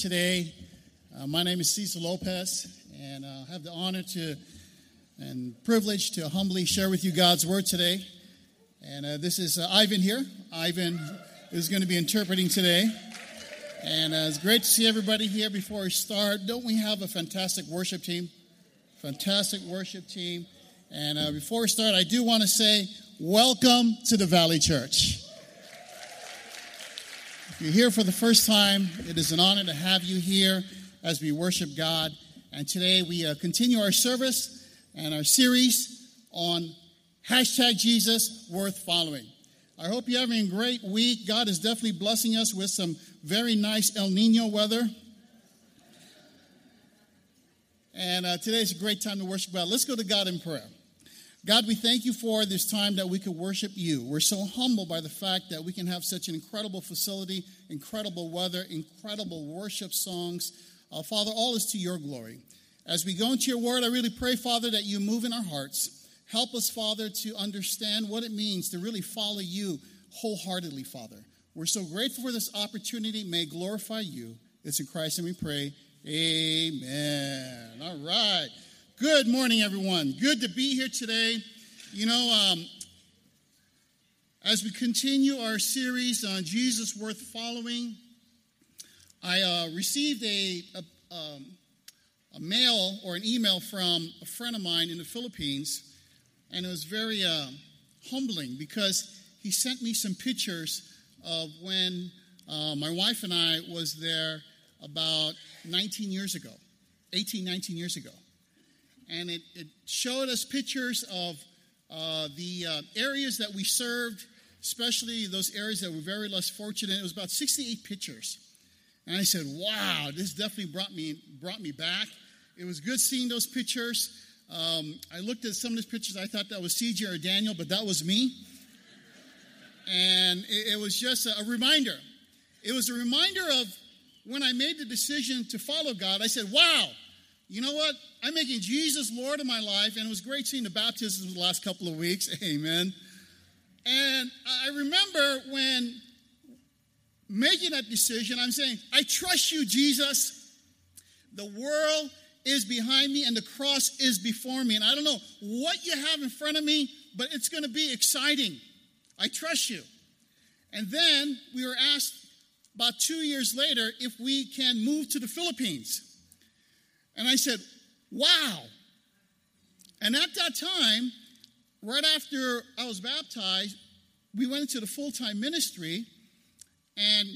today. Uh, my name is Cecil Lopez, and uh, I have the honor to and privilege to humbly share with you God's word today. And uh, this is uh, Ivan here. Ivan is going to be interpreting today. And uh, it's great to see everybody here before we start. Don't we have a fantastic worship team? Fantastic worship team. And uh, before we start, I do want to say welcome to the Valley Church. You're here for the first time, it is an honor to have you here as we worship God. And today we uh, continue our service and our series on hashtag Jesus worth following. I hope you're having a great week. God is definitely blessing us with some very nice El Nino weather. And uh, today is a great time to worship God. Let's go to God in prayer. God, we thank you for this time that we could worship you. We're so humbled by the fact that we can have such an incredible facility, incredible weather, incredible worship songs. Uh, Father, all is to your glory. As we go into your word, I really pray, Father, that you move in our hearts. Help us, Father, to understand what it means to really follow you wholeheartedly, Father. We're so grateful for this opportunity. May glorify you. It's in Christ and we pray. Amen. All right. Good morning, everyone. Good to be here today. You know, um, as we continue our series on Jesus worth following, I uh, received a, a, um, a, mail or an email from a friend of mine in the Philippines, and it was very uh, humbling because he sent me some pictures of when uh, my wife and I was there about 19 years ago, 18, 19 years ago and it, it showed us pictures of uh, the uh, areas that we served, especially those areas that were very less fortunate. It was about 68 pictures. And I said, wow, this definitely brought me, brought me back. It was good seeing those pictures. Um, I looked at some of those pictures. I thought that was CJ or Daniel, but that was me. And it, it was just a, a reminder. It was a reminder of when I made the decision to follow God. I said, wow, you know what? I'm making Jesus Lord of my life, and it was great seeing the baptisms the last couple of weeks. Amen. And I remember when making that decision, I'm saying, I trust you, Jesus. The world is behind me and the cross is before me. And I don't know what you have in front of me, but it's going to be exciting. I trust you. And then we were asked about two years later if we can move to the Philippines. And I said, wow. And at that time, right after I was baptized, we went into the full time ministry. And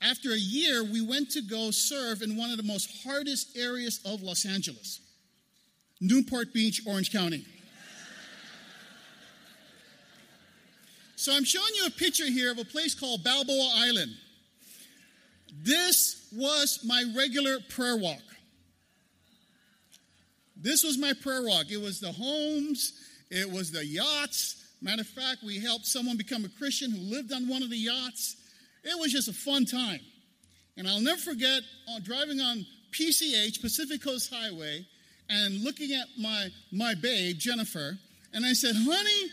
after a year, we went to go serve in one of the most hardest areas of Los Angeles Newport Beach, Orange County. So I'm showing you a picture here of a place called Balboa Island. This was my regular prayer walk. This was my prayer walk. It was the homes, it was the yachts. Matter of fact, we helped someone become a Christian who lived on one of the yachts. It was just a fun time. And I'll never forget uh, driving on PCH, Pacific Coast Highway, and looking at my, my babe, Jennifer, and I said, honey,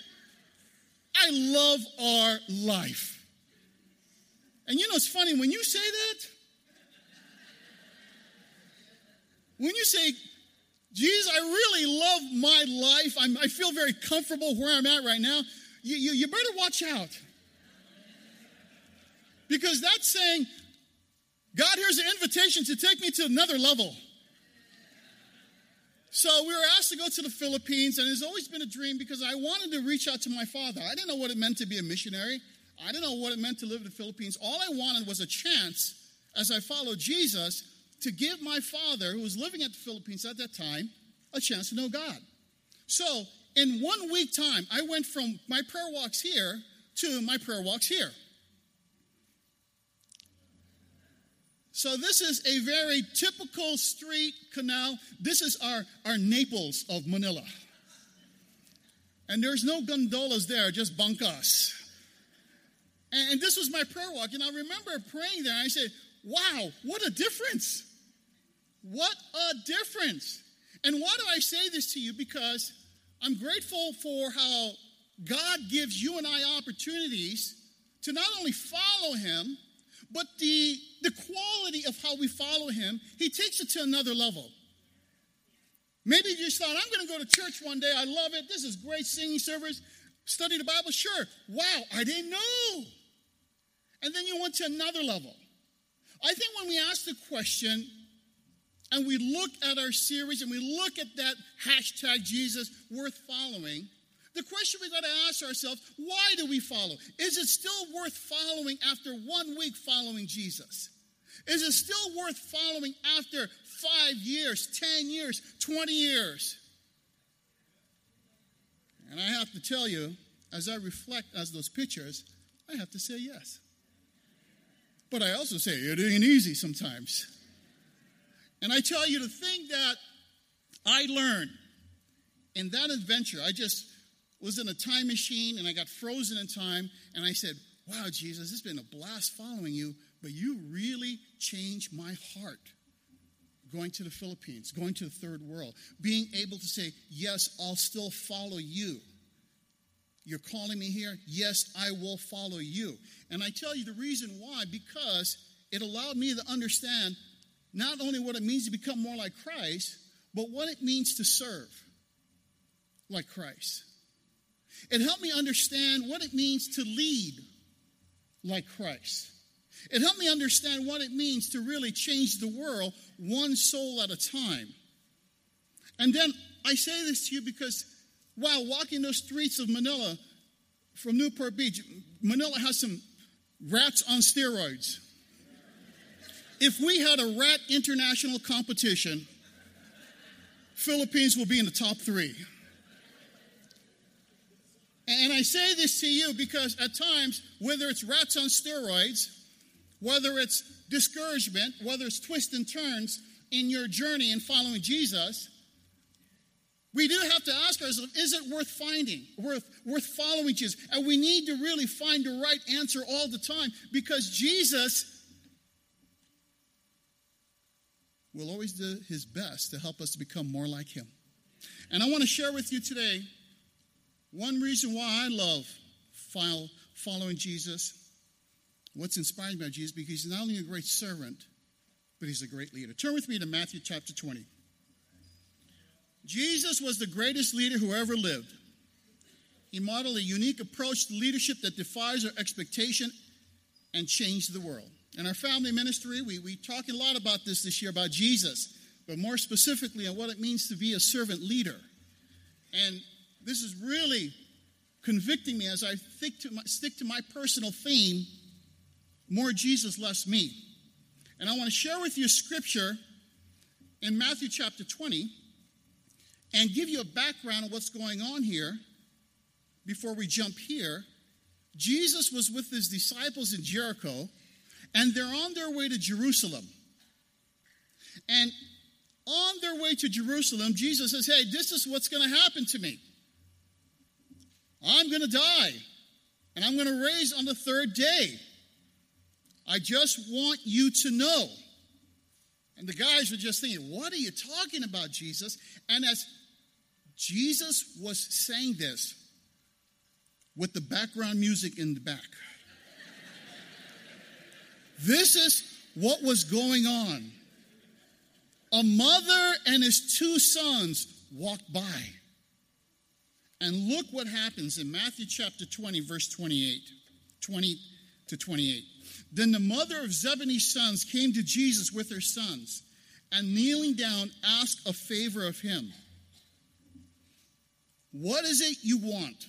I love our life. And you know, it's funny, when you say that, when you say Jesus, I really love my life. I'm, i feel very comfortable where I'm at right now. You, you, you better watch out. Because that's saying, God, here's an invitation to take me to another level. So we were asked to go to the Philippines, and it's always been a dream because I wanted to reach out to my father. I didn't know what it meant to be a missionary. I didn't know what it meant to live in the Philippines. All I wanted was a chance as I followed Jesus to give my father, who was living at the Philippines at that time, a chance to know God. So, in one week time, I went from my prayer walks here to my prayer walks here. So, this is a very typical street canal. This is our, our Naples of Manila. And there's no gondolas there, just bancas. And, and this was my prayer walk. And I remember praying there. I said, wow, what a difference. What a difference. And why do I say this to you? Because I'm grateful for how God gives you and I opportunities to not only follow Him, But the, the quality of how we follow him, he takes it to another level. Maybe you just thought, I'm going to go to church one day. I love it. This is great singing service. Study the Bible. Sure. Wow, I didn't know. And then you went to another level. I think when we ask the question and we look at our series and we look at that hashtag Jesus worth following, the question we got to ask ourselves why do we follow? Is it still worth following after one week following Jesus? Is it still worth following after five years, 10 years, 20 years? And I have to tell you, as I reflect as those pictures, I have to say yes. But I also say it ain't easy sometimes. And I tell you the thing that I learned in that adventure, I just was in a time machine and I got frozen in time and I said, Wow, Jesus, it's been a blast following you, but you really changed my heart going to the Philippines, going to the third world, being able to say, Yes, I'll still follow you. You're calling me here? Yes, I will follow you. And I tell you the reason why, because it allowed me to understand not only what it means to become more like Christ, but what it means to serve like Christ. It helped me understand what it means to lead like Christ. It helped me understand what it means to really change the world one soul at a time. And then I say this to you because while walking those streets of Manila from Newport Beach, Manila has some rats on steroids. If we had a rat international competition, Philippines will be in the top three. And I say this to you because at times, whether it's rats on steroids, whether it's discouragement, whether it's twists and turns in your journey in following Jesus, we do have to ask ourselves, is it worth finding, worth, worth following Jesus? And we need to really find the right answer all the time because Jesus will always do his best to help us to become more like him. And I want to share with you today one reason why I love following Jesus, what's inspired by Jesus, because he's not only a great servant, but he's a great leader. Turn with me to Matthew chapter 20. Jesus was the greatest leader who ever lived. He modeled a unique approach to leadership that defies our expectation and changed the world. In our family ministry, we, we talk a lot about this this year, about Jesus, but more specifically on what it means to be a servant leader. And this is really convicting me as I think to my, stick to my personal theme more Jesus, less me. And I want to share with you scripture in Matthew chapter 20 and give you a background of what's going on here before we jump here. Jesus was with his disciples in Jericho, and they're on their way to Jerusalem. And on their way to Jerusalem, Jesus says, Hey, this is what's going to happen to me. I'm going to die, and I'm going to raise on the third day. I just want you to know. And the guys were just thinking, What are you talking about, Jesus? And as Jesus was saying this with the background music in the back, this is what was going on. A mother and his two sons walked by. And look what happens in Matthew chapter 20, verse 28, 20 to 28. Then the mother of Zebedee's sons came to Jesus with her sons, and kneeling down, asked a favor of him. What is it you want?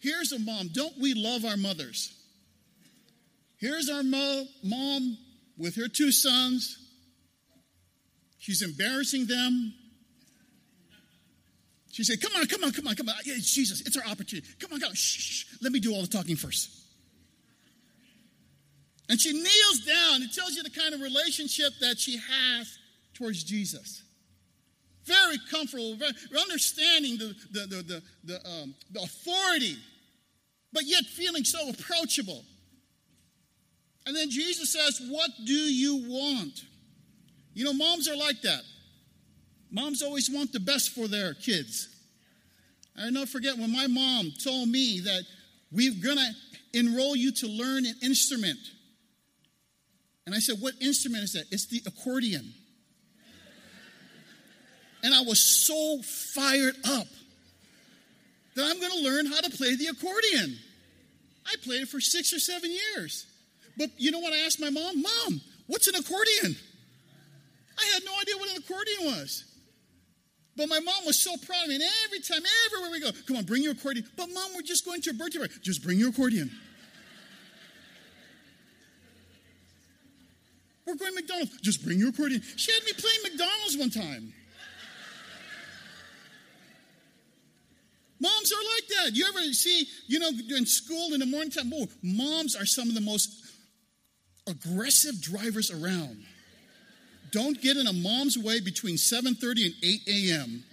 Here's a mom. Don't we love our mothers? Here's our mo- mom with her two sons. She's embarrassing them. She said, Come on, come on, come on, come on. It's Jesus, it's our opportunity. Come on, come on. Shh, shh, let me do all the talking first. And she kneels down. It tells you the kind of relationship that she has towards Jesus. Very comfortable, very understanding the, the, the, the, the, um, the authority, but yet feeling so approachable. And then Jesus says, What do you want? You know, moms are like that. Moms always want the best for their kids. I never forget when my mom told me that we're gonna enroll you to learn an instrument. And I said, What instrument is that? It's the accordion. And I was so fired up that I'm going to learn how to play the accordion. I played it for six or seven years. But you know what I asked my mom? Mom, what's an accordion? I had no idea what an accordion was. But my mom was so proud of me. And every time, everywhere we go, come on, bring your accordion. But mom, we're just going to a birthday party. Just bring your accordion. we're going McDonald's. Just bring your accordion. She had me playing McDonald's one time. Moms are like that. You ever see, you know, in school in the morning time, oh, moms are some of the most aggressive drivers around. Don't get in a mom's way between 7:30 and 8 a.m.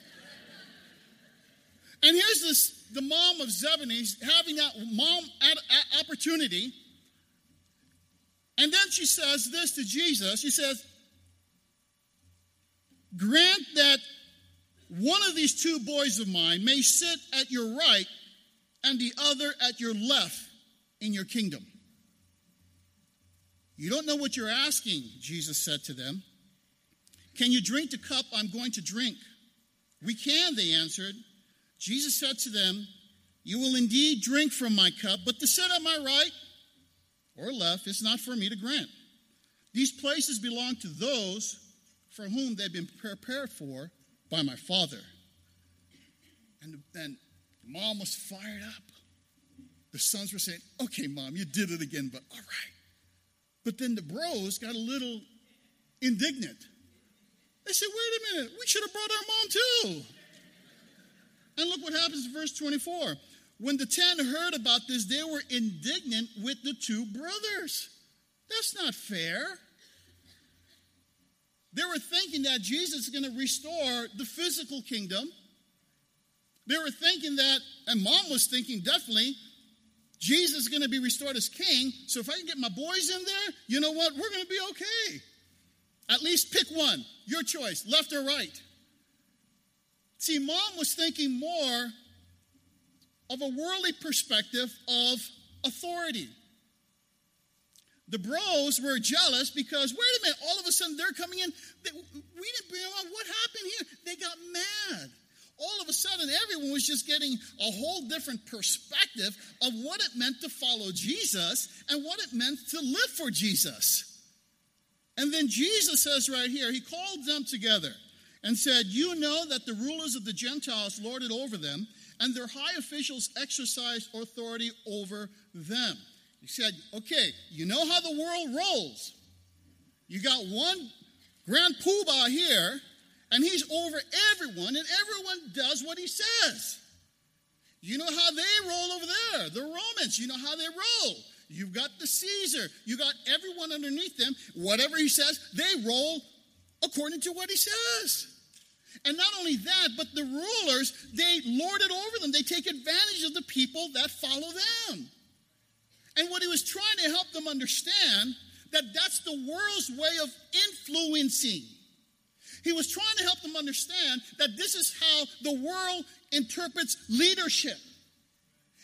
And here's this the mom of Zebedee having that mom opportunity. And then she says this to Jesus. She says, Grant that one of these two boys of mine may sit at your right and the other at your left in your kingdom. You don't know what you're asking, Jesus said to them. Can you drink the cup I'm going to drink? We can, they answered. Jesus said to them, You will indeed drink from my cup, but to sit on my right or left is not for me to grant. These places belong to those for whom they've been prepared for by my Father. And then mom was fired up. The sons were saying, Okay, mom, you did it again, but all right. But then the bros got a little indignant. They said, wait a minute, we should have brought our mom too. And look what happens in verse 24. When the ten heard about this, they were indignant with the two brothers. That's not fair. They were thinking that Jesus is going to restore the physical kingdom. They were thinking that, and mom was thinking definitely, Jesus is going to be restored as king. So if I can get my boys in there, you know what? We're going to be okay. At least pick one, your choice, left or right. See, mom was thinking more of a worldly perspective of authority. The bros were jealous because, wait a minute, all of a sudden they're coming in. They, we didn't bring them on. What happened here? They got mad. All of a sudden, everyone was just getting a whole different perspective of what it meant to follow Jesus and what it meant to live for Jesus. And then Jesus says right here, he called them together and said, You know that the rulers of the Gentiles lorded over them, and their high officials exercised authority over them. He said, Okay, you know how the world rolls. You got one grand poobah here, and he's over everyone, and everyone does what he says. You know how they roll over there, the Romans, you know how they roll. You've got the Caesar. You got everyone underneath them. Whatever he says, they roll according to what he says. And not only that, but the rulers, they lord it over them. They take advantage of the people that follow them. And what he was trying to help them understand that that's the world's way of influencing. He was trying to help them understand that this is how the world interprets leadership.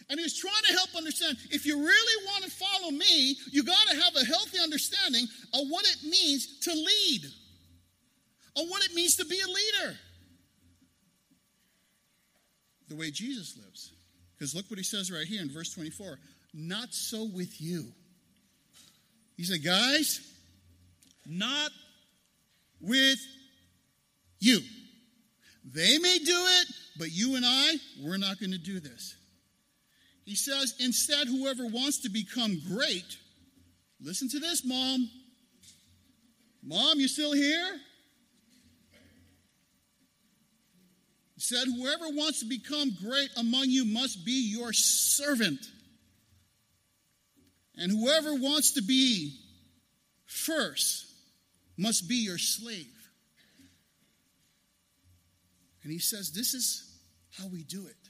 And he was trying to help understand if you really want to follow me, you got to have a healthy understanding of what it means to lead, of what it means to be a leader. The way Jesus lives. Because look what he says right here in verse 24 not so with you. He said, guys, not with you. They may do it, but you and I, we're not going to do this. He says, instead, whoever wants to become great, listen to this, mom. Mom, you still here? He said, Whoever wants to become great among you must be your servant. And whoever wants to be first must be your slave. And he says, This is how we do it.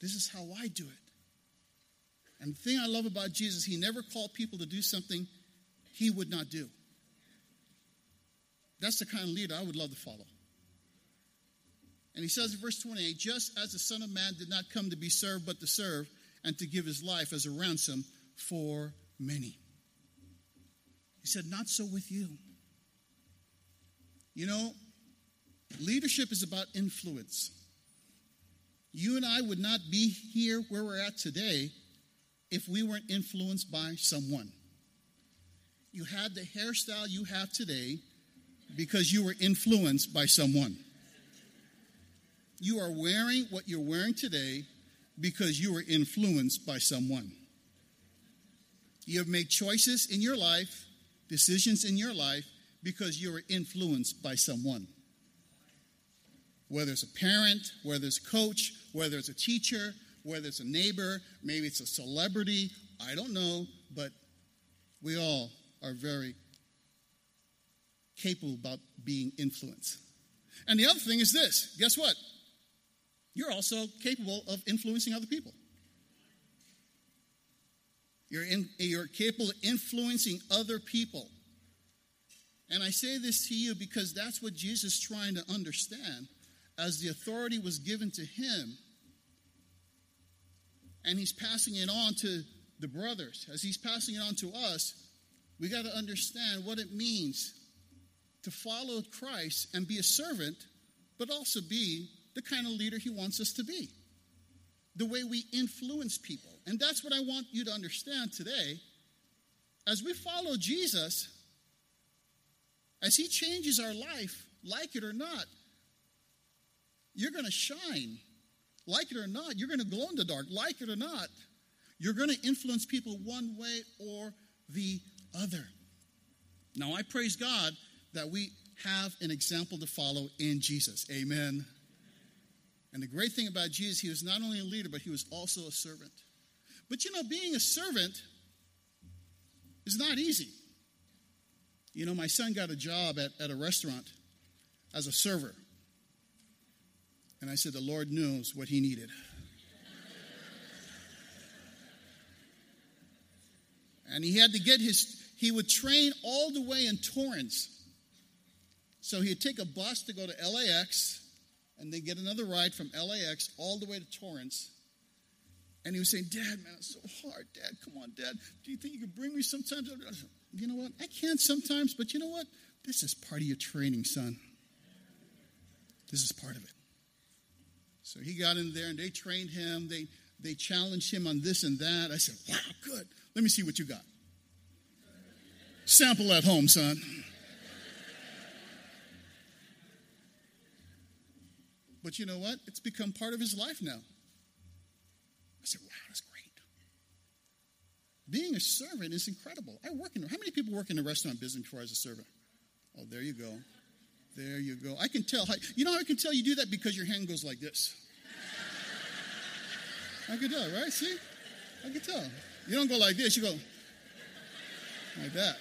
This is how I do it. And the thing I love about Jesus, he never called people to do something he would not do. That's the kind of leader I would love to follow. And he says in verse 28 just as the Son of Man did not come to be served, but to serve, and to give his life as a ransom for many. He said, Not so with you. You know, leadership is about influence. You and I would not be here where we're at today if we weren't influenced by someone. You had the hairstyle you have today because you were influenced by someone. You are wearing what you're wearing today because you were influenced by someone. You have made choices in your life, decisions in your life, because you were influenced by someone. Whether it's a parent, whether it's a coach, whether it's a teacher, whether it's a neighbor, maybe it's a celebrity, I don't know, but we all are very capable about being influenced. And the other thing is this guess what? You're also capable of influencing other people. You're, in, you're capable of influencing other people. And I say this to you because that's what Jesus is trying to understand. As the authority was given to him, and he's passing it on to the brothers, as he's passing it on to us, we got to understand what it means to follow Christ and be a servant, but also be the kind of leader he wants us to be. The way we influence people. And that's what I want you to understand today. As we follow Jesus, as he changes our life, like it or not, you're going to shine. Like it or not, you're going to glow in the dark. Like it or not, you're going to influence people one way or the other. Now, I praise God that we have an example to follow in Jesus. Amen. And the great thing about Jesus, he was not only a leader, but he was also a servant. But you know, being a servant is not easy. You know, my son got a job at, at a restaurant as a server. And I said, The Lord knows what he needed. and he had to get his, he would train all the way in Torrance. So he'd take a bus to go to LAX and then get another ride from LAX all the way to Torrance. And he was saying, Dad, man, it's so hard. Dad, come on, Dad. Do you think you could bring me sometimes? You know what? I can't sometimes, but you know what? This is part of your training, son. This is part of it. So he got in there and they trained him. They, they challenged him on this and that. I said, wow, good. Let me see what you got. Sample at home, son. But you know what? It's become part of his life now. I said, wow, that's great. Being a servant is incredible. I work in, how many people work in the restaurant business before as a servant? Oh, there you go. There you go. I can tell. How, you know how I can tell you do that? Because your hand goes like this. I can tell, right? See? I can tell. You don't go like this, you go like that.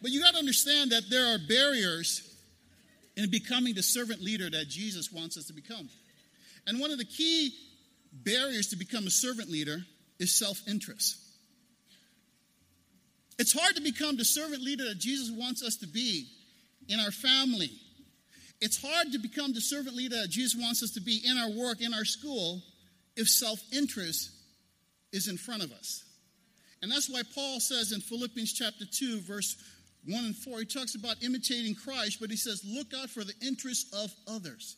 But you got to understand that there are barriers in becoming the servant leader that Jesus wants us to become. And one of the key barriers to become a servant leader is self interest. It's hard to become the servant leader that Jesus wants us to be in our family. It's hard to become the servant leader that Jesus wants us to be in our work, in our school, if self interest is in front of us. And that's why Paul says in Philippians chapter 2, verse 1 and 4, he talks about imitating Christ, but he says, look out for the interests of others.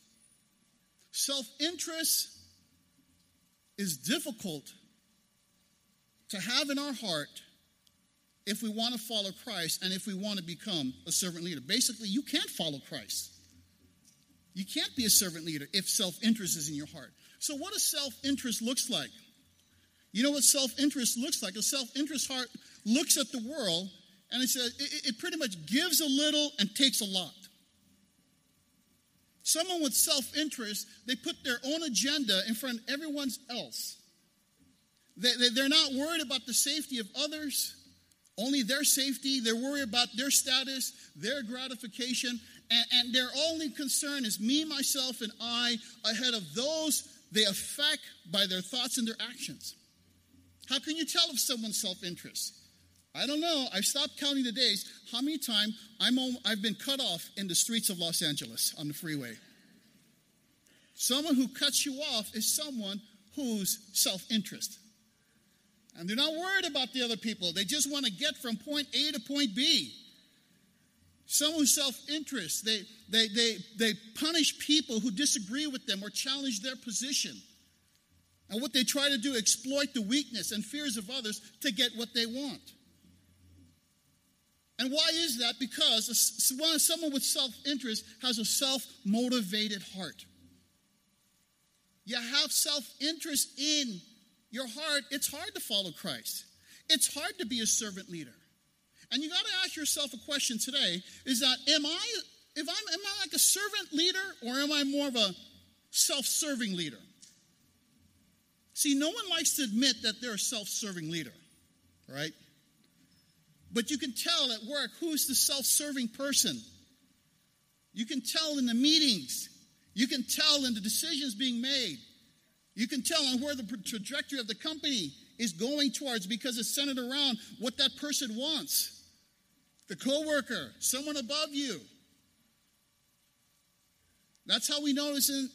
Self interest is difficult to have in our heart if we want to follow Christ and if we want to become a servant leader. Basically, you can't follow Christ. You can't be a servant leader if self interest is in your heart. So, what does self interest looks like? You know what self interest looks like? A self interest heart looks at the world and it says it, it pretty much gives a little and takes a lot. Someone with self interest, they put their own agenda in front of everyone else. They, they, they're not worried about the safety of others, only their safety. They're worried about their status, their gratification, and, and their only concern is me, myself, and I ahead of those they affect by their thoughts and their actions. How can you tell if someone's self interest? I don't know. I've stopped counting the days how many times I'm on, I've been cut off in the streets of Los Angeles on the freeway. Someone who cuts you off is someone who's self interest. And they're not worried about the other people. They just want to get from point A to point B. Someone who's self interest. They, they, they, they punish people who disagree with them or challenge their position. And what they try to do, exploit the weakness and fears of others to get what they want. And why is that? Because someone with self interest has a self motivated heart. You have self interest in your heart, it's hard to follow Christ. It's hard to be a servant leader. And you got to ask yourself a question today is that am I if I'm am I like a servant leader or am I more of a self-serving leader? See, no one likes to admit that they're a self-serving leader, right? But you can tell at work who's the self-serving person. You can tell in the meetings. You can tell in the decisions being made. You can tell on where the trajectory of the company is going towards because it's centered around what that person wants. The coworker, someone above you. That's how we notice in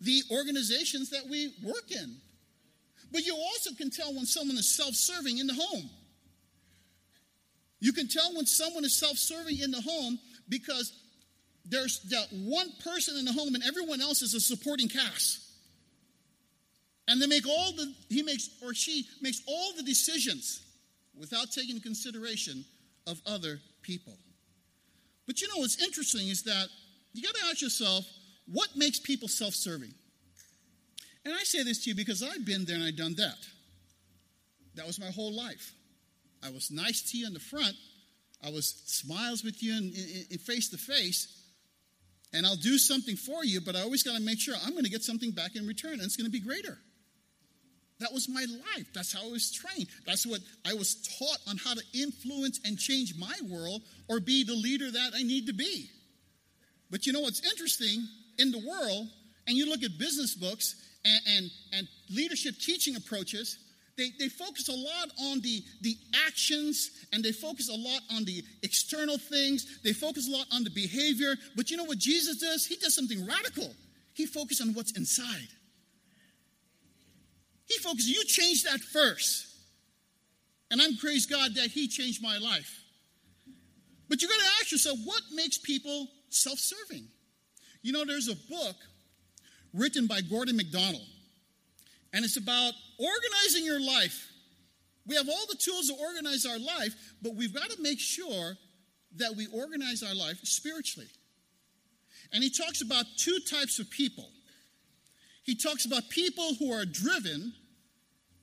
the organizations that we work in. But you also can tell when someone is self serving in the home. You can tell when someone is self serving in the home because there's that one person in the home and everyone else is a supporting cast. And they make all the, he makes, or she makes all the decisions without taking consideration of other people. But you know what's interesting is that you got to ask yourself, what makes people self serving? And I say this to you because I've been there and I've done that. That was my whole life. I was nice to you in the front, I was smiles with you in face to face, and I'll do something for you, but I always got to make sure I'm going to get something back in return, and it's going to be greater. That was my life. That's how I was trained. That's what I was taught on how to influence and change my world or be the leader that I need to be. But you know what's interesting in the world, and you look at business books and, and, and leadership teaching approaches, they, they focus a lot on the, the actions and they focus a lot on the external things. They focus a lot on the behavior. But you know what Jesus does? He does something radical. He focuses on what's inside. He focuses, you change that first. And I'm praise God that He changed my life. But you got to ask yourself, what makes people self serving? You know, there's a book written by Gordon MacDonald, and it's about organizing your life. We have all the tools to organize our life, but we've got to make sure that we organize our life spiritually. And he talks about two types of people he talks about people who are driven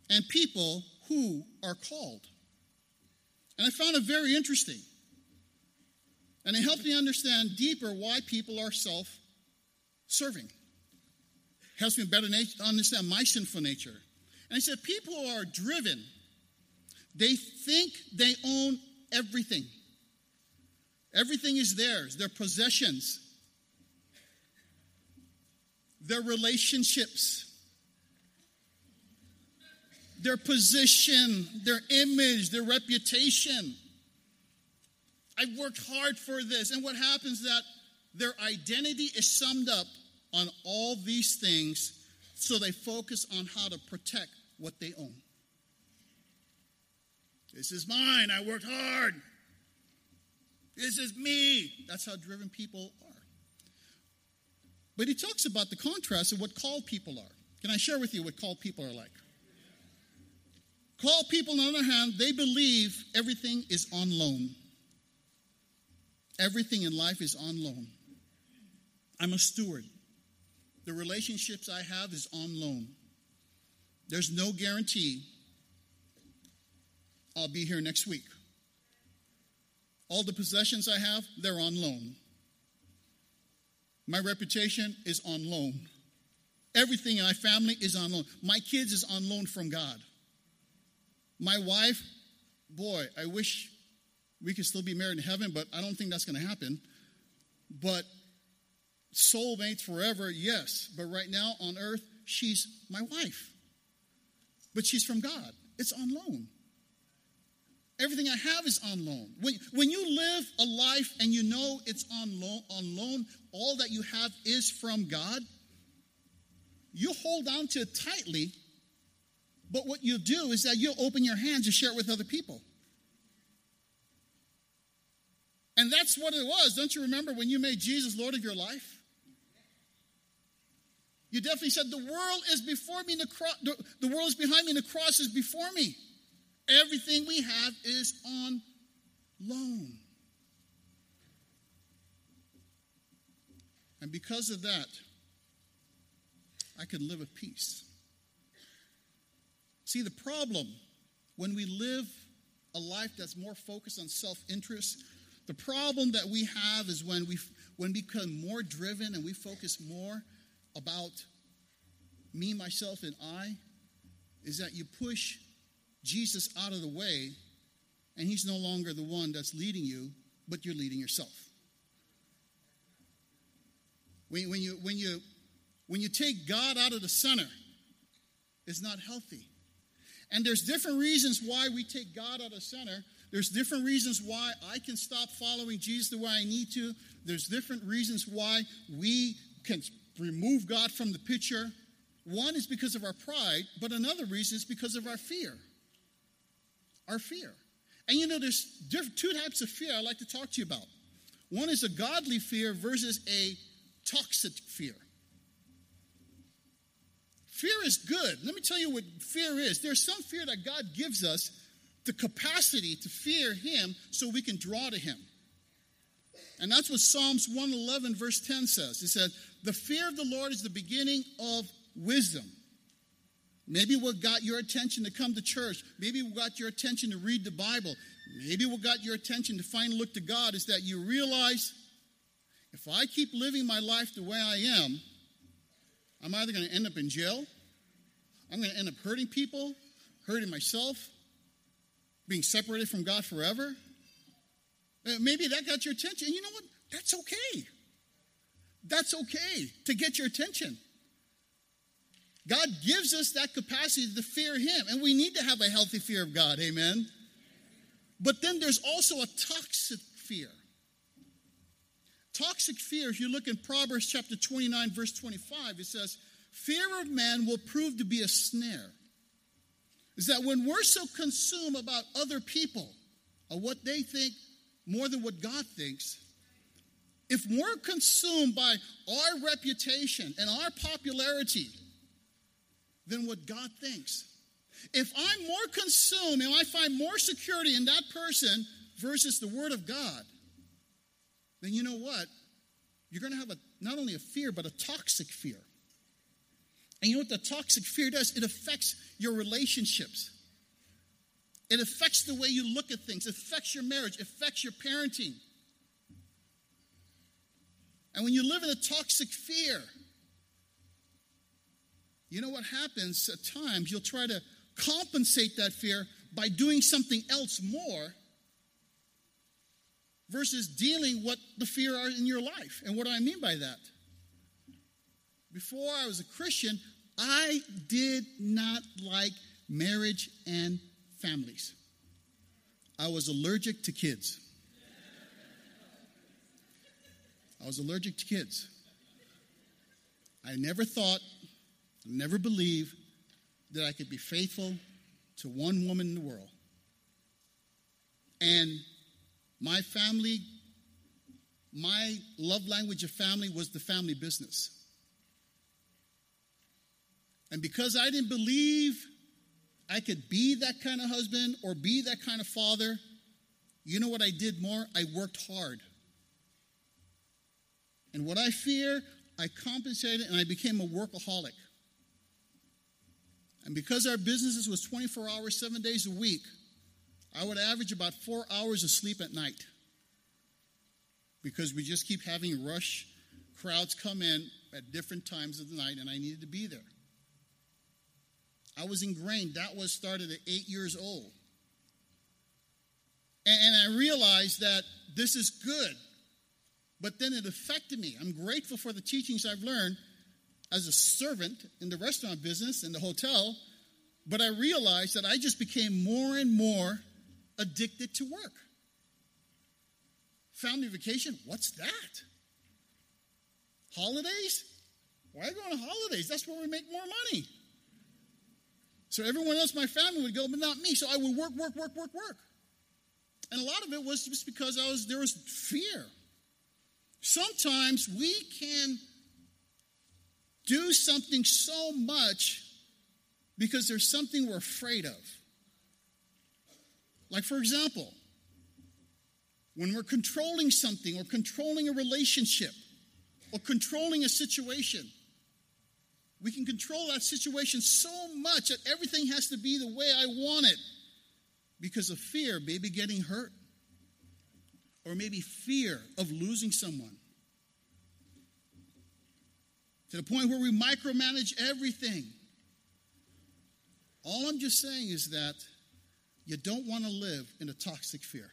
and people who are called. And I found it very interesting. And it helped me understand deeper why people are self serving. Helps me better understand my sinful nature. And he said, people who are driven, they think they own everything. Everything is theirs, their possessions, their relationships, their position, their image, their reputation. I've worked hard for this. And what happens is that their identity is summed up on all these things, so they focus on how to protect what they own. This is mine. I worked hard. This is me. That's how driven people but he talks about the contrast of what called people are. Can I share with you what called people are like? Called people, on the other hand, they believe everything is on loan. Everything in life is on loan. I'm a steward. The relationships I have is on loan. There's no guarantee I'll be here next week. All the possessions I have, they're on loan. My reputation is on loan. Everything in my family is on loan. My kids is on loan from God. My wife, boy, I wish we could still be married in heaven, but I don't think that's going to happen. But soulmates forever, yes. But right now on earth, she's my wife. But she's from God. It's on loan. Everything I have is on loan. When, when you live a life and you know it's on loan, on loan, all that you have is from God, you hold on to it tightly, but what you'll do is that you'll open your hands and share it with other people. And that's what it was. Don't you remember when you made Jesus Lord of your life? You definitely said, The world is before me, the, cro- the world is behind me, and the cross is before me. Everything we have is on loan. And because of that, I could live at peace. See, the problem when we live a life that's more focused on self interest, the problem that we have is when we, when we become more driven and we focus more about me, myself, and I, is that you push Jesus out of the way and he's no longer the one that's leading you, but you're leading yourself. When, when, you, when, you, when you take God out of the center, it's not healthy. And there's different reasons why we take God out of the center. There's different reasons why I can stop following Jesus the way I need to. There's different reasons why we can remove God from the picture. One is because of our pride, but another reason is because of our fear. Our fear. And you know, there's two types of fear I'd like to talk to you about. One is a godly fear versus a toxic fear. Fear is good. Let me tell you what fear is. There's some fear that God gives us the capacity to fear Him so we can draw to Him. And that's what Psalms 111, verse 10 says. It says, The fear of the Lord is the beginning of wisdom. Maybe what got your attention to come to church, maybe what got your attention to read the Bible, maybe what got your attention to finally look to God is that you realize if I keep living my life the way I am, I'm either going to end up in jail, I'm going to end up hurting people, hurting myself, being separated from God forever. Uh, maybe that got your attention. And you know what? That's okay. That's okay to get your attention. God gives us that capacity to fear Him, and we need to have a healthy fear of God. Amen. But then there's also a toxic fear. Toxic fear, if you look in Proverbs chapter 29, verse 25, it says, Fear of man will prove to be a snare. Is that when we're so consumed about other people, or what they think more than what God thinks, if we're consumed by our reputation and our popularity, than what God thinks. If I'm more consumed and I find more security in that person versus the Word of God, then you know what? You're going to have a, not only a fear, but a toxic fear. And you know what the toxic fear does? It affects your relationships. It affects the way you look at things. It affects your marriage. It affects your parenting. And when you live in a toxic fear, you know what happens at times? You'll try to compensate that fear by doing something else more versus dealing what the fear are in your life. And what do I mean by that? Before I was a Christian, I did not like marriage and families. I was allergic to kids. I was allergic to kids. I never thought never believed that I could be faithful to one woman in the world. And my family, my love language of family was the family business. And because I didn't believe I could be that kind of husband or be that kind of father, you know what I did more? I worked hard. And what I fear, I compensated and I became a workaholic. And because our businesses was 24 hours, seven days a week, I would average about four hours of sleep at night. Because we just keep having rush crowds come in at different times of the night, and I needed to be there. I was ingrained. That was started at eight years old. And, I realized that this is good. But then it affected me. I'm grateful for the teachings I've learned as a servant in the restaurant business, in the hotel, but I realized that I just became more and more addicted to work. Family vacation, what's that? Holidays? Why go on holidays? That's where we make more money. So everyone else, my family would go, but not me. So I would work, work, work, work, work. And a lot of it was just because I was there was fear. Sometimes we can do something so much because there's something we're afraid of. Like, for example, when we're controlling something or controlling a relationship or controlling a situation, we can control that situation so much that everything has to be the way I want it because of fear, maybe getting hurt, or maybe fear of losing someone. To the point where we micromanage everything. All I'm just saying is that you don't want to live in a toxic fear.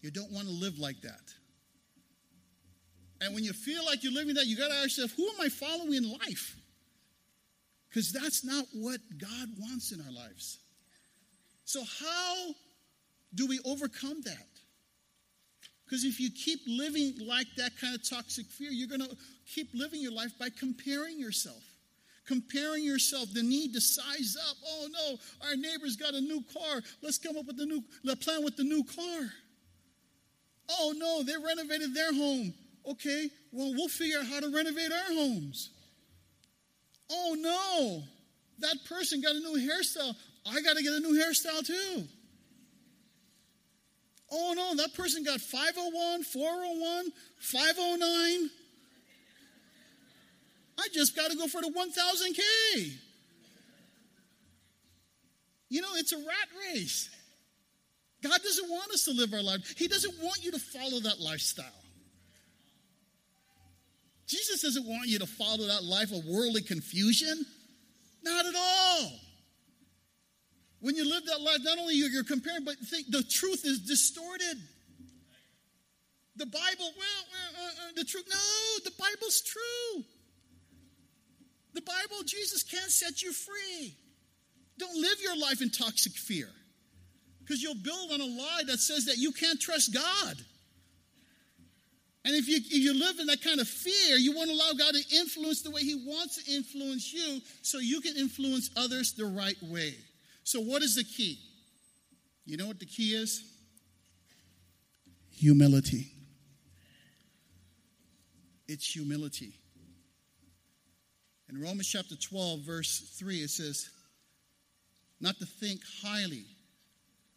You don't want to live like that. And when you feel like you're living that, you got to ask yourself, who am I following in life? Because that's not what God wants in our lives. So, how do we overcome that? Because if you keep living like that kind of toxic fear, you're going to keep living your life by comparing yourself. Comparing yourself, the need to size up. Oh no, our neighbor's got a new car. Let's come up with the new the plan with the new car. Oh no, they renovated their home. Okay, well, we'll figure out how to renovate our homes. Oh no, that person got a new hairstyle. I got to get a new hairstyle too. Oh no, that person got 501, 401, 509. I just got to go for the 1000K. You know, it's a rat race. God doesn't want us to live our life. He doesn't want you to follow that lifestyle. Jesus doesn't want you to follow that life of worldly confusion. Not at all. When you live that life, not only you're comparing, but think the truth is distorted. The Bible, well, uh, uh, the truth, no, the Bible's true. The Bible, Jesus can't set you free. Don't live your life in toxic fear because you'll build on a lie that says that you can't trust God. And if you, if you live in that kind of fear, you won't allow God to influence the way He wants to influence you so you can influence others the right way. So, what is the key? You know what the key is? Humility. It's humility. In Romans chapter 12, verse 3, it says, Not to think highly,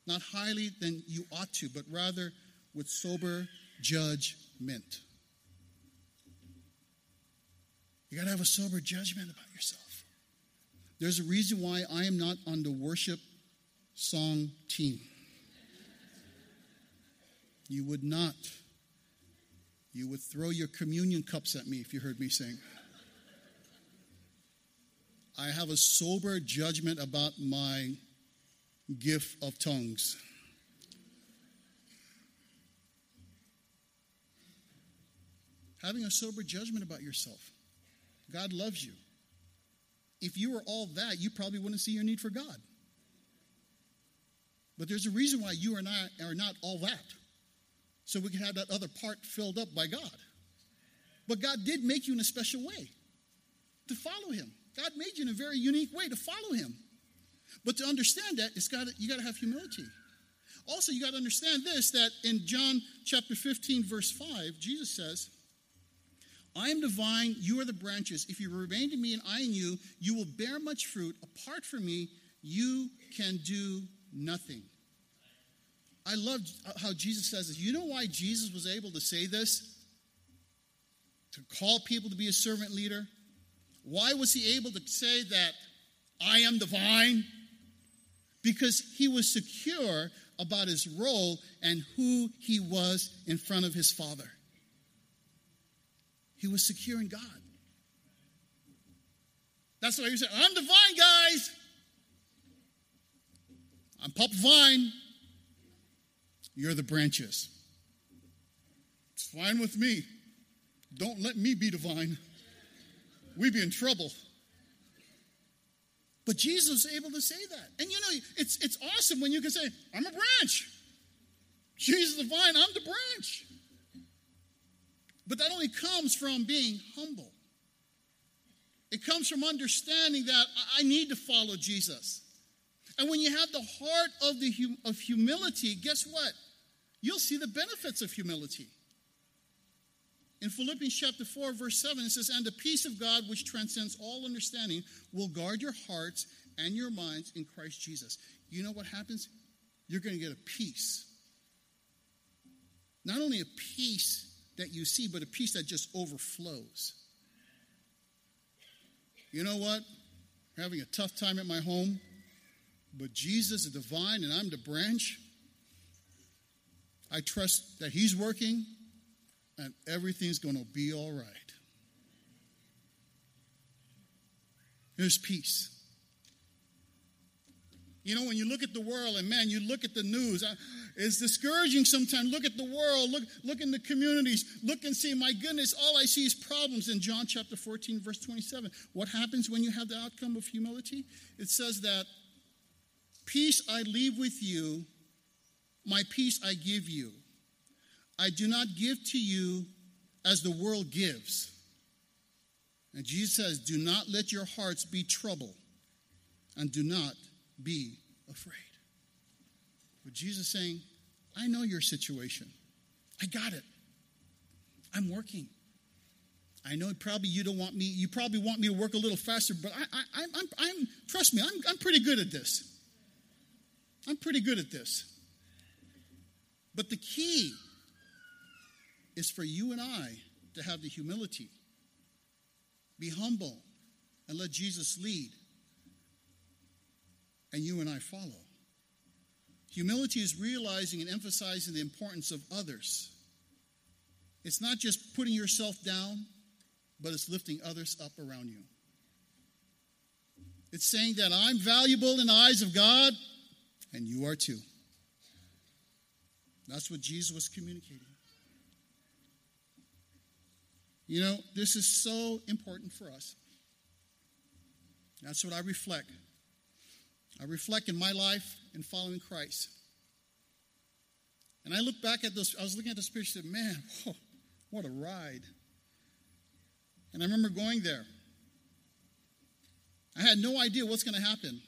not highly than you ought to, but rather with sober judgment. You got to have a sober judgment about yourself. There's a reason why I am not on the worship song team. You would not. You would throw your communion cups at me if you heard me sing. I have a sober judgment about my gift of tongues. Having a sober judgment about yourself. God loves you. If you were all that, you probably wouldn't see your need for God. But there's a reason why you are not, are not all that. So we can have that other part filled up by God. But God did make you in a special way to follow Him. God made you in a very unique way to follow Him. But to understand that, it's got you got to have humility. Also, you got to understand this that in John chapter 15, verse 5, Jesus says, I am the vine, you are the branches. If you remain in me and I in you, you will bear much fruit. Apart from me, you can do nothing. I love how Jesus says this. You know why Jesus was able to say this? To call people to be a servant leader? Why was he able to say that I am the vine? Because he was secure about his role and who he was in front of his Father. He was secure in God. That's why he said, I'm the vine, guys. I'm Pop Vine. You're the branches. It's fine with me. Don't let me be the vine. We'd be in trouble. But Jesus was able to say that. And you know, it's, it's awesome when you can say, I'm a branch. Jesus the vine, I'm the branch. But that only comes from being humble. It comes from understanding that I need to follow Jesus. And when you have the heart of, the, of humility, guess what? You'll see the benefits of humility. In Philippians chapter 4, verse 7, it says, And the peace of God, which transcends all understanding, will guard your hearts and your minds in Christ Jesus. You know what happens? You're going to get a peace. Not only a peace that you see, but a peace that just overflows. You know what? I'm having a tough time at my home, but Jesus is divine and I'm the branch. I trust that He's working and everything's going to be all right. There's peace. You know, when you look at the world and man, you look at the news, it's discouraging sometimes. Look at the world, look, look in the communities, look and see, my goodness, all I see is problems in John chapter 14, verse 27. What happens when you have the outcome of humility? It says that peace I leave with you, my peace I give you. I do not give to you as the world gives. And Jesus says, Do not let your hearts be troubled, and do not be afraid. But Jesus saying, I know your situation. I got it. I'm working. I know probably you don't want me, you probably want me to work a little faster, but I, I, I'm, I'm, trust me, I'm, I'm pretty good at this. I'm pretty good at this. But the key is for you and I to have the humility, be humble, and let Jesus lead, and you and I follow. Humility is realizing and emphasizing the importance of others. It's not just putting yourself down, but it's lifting others up around you. It's saying that I'm valuable in the eyes of God, and you are too. That's what Jesus was communicating. You know, this is so important for us. That's what I reflect. I reflect in my life in following Christ. And I look back at this, I was looking at the picture and said, man, whoa, what a ride. And I remember going there. I had no idea what's going to happen.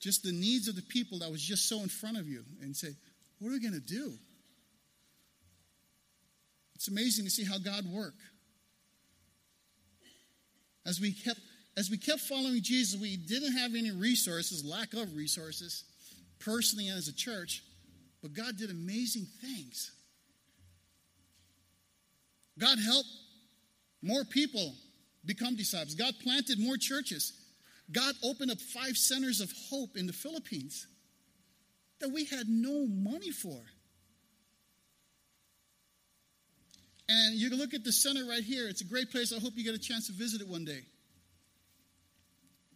Just the needs of the people that was just so in front of you and say, what are we going to do? It's amazing to see how God work. As we kept as we kept following Jesus, we didn't have any resources, lack of resources, personally and as a church, but God did amazing things. God helped more people become disciples. God planted more churches. God opened up five centers of hope in the Philippines that we had no money for. And you can look at the center right here. It's a great place. I hope you get a chance to visit it one day.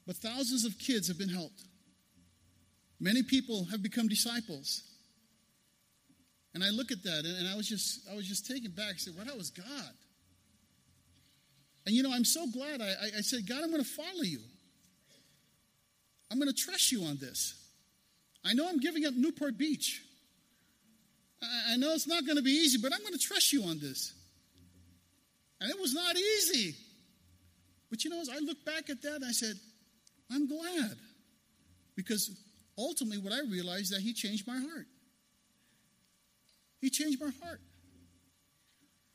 But thousands of kids have been helped. Many people have become disciples. And I look at that and I was just I was just taken back. I said, well, that was God. And you know, I'm so glad I, I, I said, God, I'm going to follow you. I'm going to trust you on this. I know I'm giving up Newport Beach. I, I know it's not going to be easy, but I'm going to trust you on this. And it was not easy. But you know, as I look back at that, I said, I'm glad. Because ultimately, what I realized that He changed my heart. He changed my heart.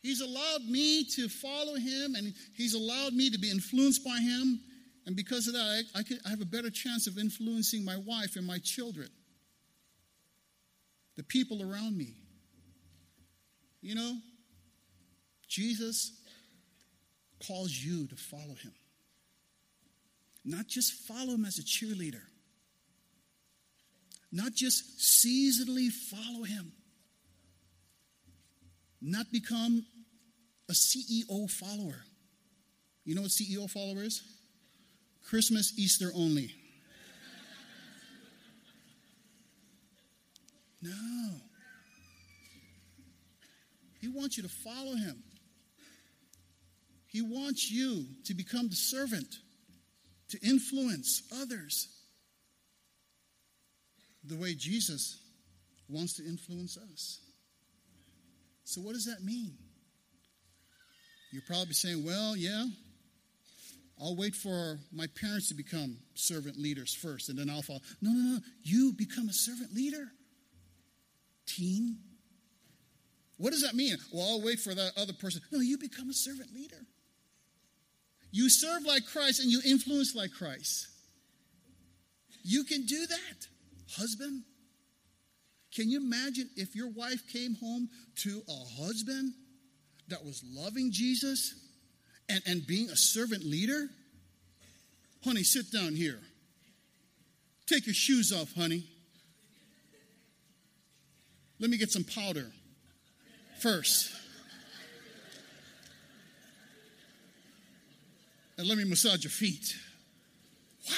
He's allowed me to follow Him, and He's allowed me to be influenced by Him. And because of that, I, I, could, I have a better chance of influencing my wife and my children, the people around me. You know, Jesus calls you to follow him. Not just follow him as a cheerleader, not just seasonally follow him, not become a CEO follower. You know what CEO follower is? Christmas, Easter only. No. He wants you to follow him. He wants you to become the servant, to influence others the way Jesus wants to influence us. So, what does that mean? You're probably saying, well, yeah, I'll wait for my parents to become servant leaders first, and then I'll follow. No, no, no. You become a servant leader. Teen. What does that mean? Well, I'll wait for that other person. No, you become a servant leader. You serve like Christ and you influence like Christ. You can do that, husband. Can you imagine if your wife came home to a husband that was loving Jesus and, and being a servant leader? Honey, sit down here. Take your shoes off, honey. Let me get some powder first. And let me massage your feet. Wow.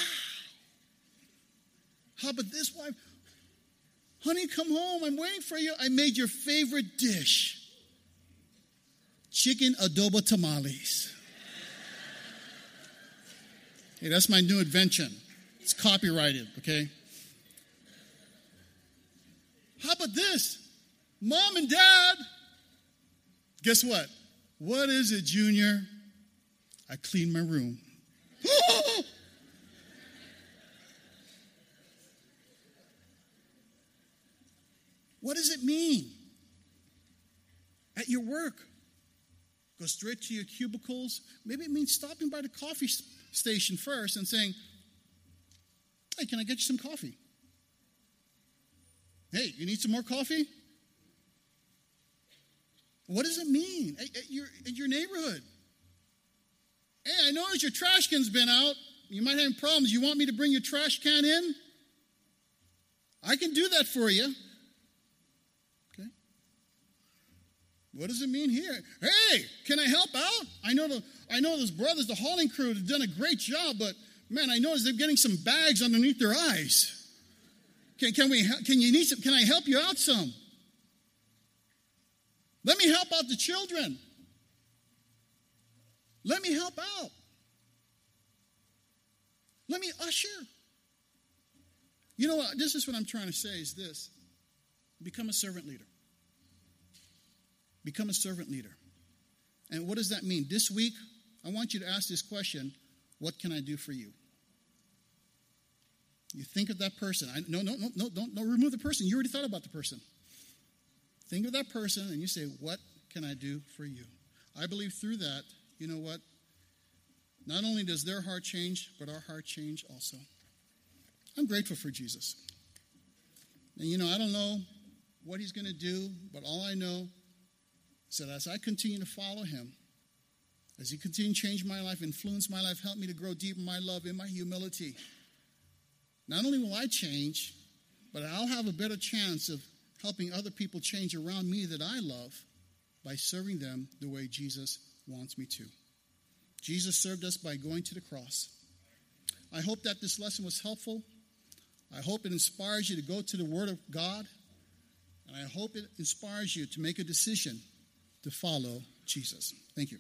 How about this wife? Honey, come home. I'm waiting for you. I made your favorite dish chicken adobo tamales. hey, that's my new invention. It's copyrighted, okay? How about this? Mom and dad, guess what? What is it, Junior? I cleaned my room. what does it mean? At your work, go straight to your cubicles. Maybe it means stopping by the coffee station first and saying, Hey, can I get you some coffee? Hey, you need some more coffee? What does it mean at, at your, at your neighborhood? Hey, I noticed your trash can's been out. You might have problems. You want me to bring your trash can in? I can do that for you. Okay. What does it mean here? Hey, can I help out? I know the I know those brothers, the hauling crew, have done a great job, but man, I noticed they're getting some bags underneath their eyes. Can, can we can you need some, can I help you out some? Let me help out the children. Let me help out. Let me usher. You know what? This is what I'm trying to say is this become a servant leader. Become a servant leader. And what does that mean? This week, I want you to ask this question What can I do for you? You think of that person. I, no, no, no, no, don't, don't remove the person. You already thought about the person. Think of that person and you say, What can I do for you? I believe through that, you know what? Not only does their heart change, but our heart change also. I'm grateful for Jesus. And you know, I don't know what he's going to do, but all I know is that as I continue to follow him, as he continues to change my life, influence my life, help me to grow deep in my love, in my humility, not only will I change, but I'll have a better chance of helping other people change around me that I love by serving them the way Jesus wants me to. Jesus served us by going to the cross. I hope that this lesson was helpful. I hope it inspires you to go to the Word of God. And I hope it inspires you to make a decision to follow Jesus. Thank you.